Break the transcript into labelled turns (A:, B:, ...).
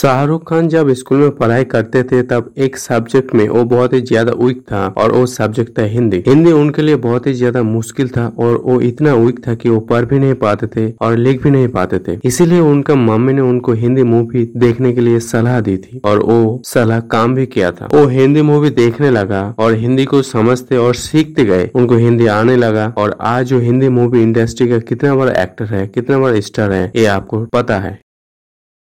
A: शाहरुख खान जब स्कूल में पढ़ाई करते थे, तब एक सब्जेक्ट में वो बहुत ही ज़्यादा वीक था और वो सब्जेक्ट था हिंदी। हिंदी उनके लिए बहुत ही ज़्यादा मुश्किल था और वो इतना वीक था कि वो पढ़ भी नहीं पाते थे और लिख भी नहीं पाते थे। इसीलिए उनका मम्मी ने उनको हिंदी मूवी देखने के लिए सलाह दी थी और वो सलाह काम भी किया था। वो हिंदी मूवी देखने लगा और हिंदी को समझते और सीखते गए। उनको हिंदी आने लगा और आज जो हिंदी मूवी इंडस्ट्री का कितना बड़ा एक्टर है, कितना बड़ा स्टार है, ये आपको पता है।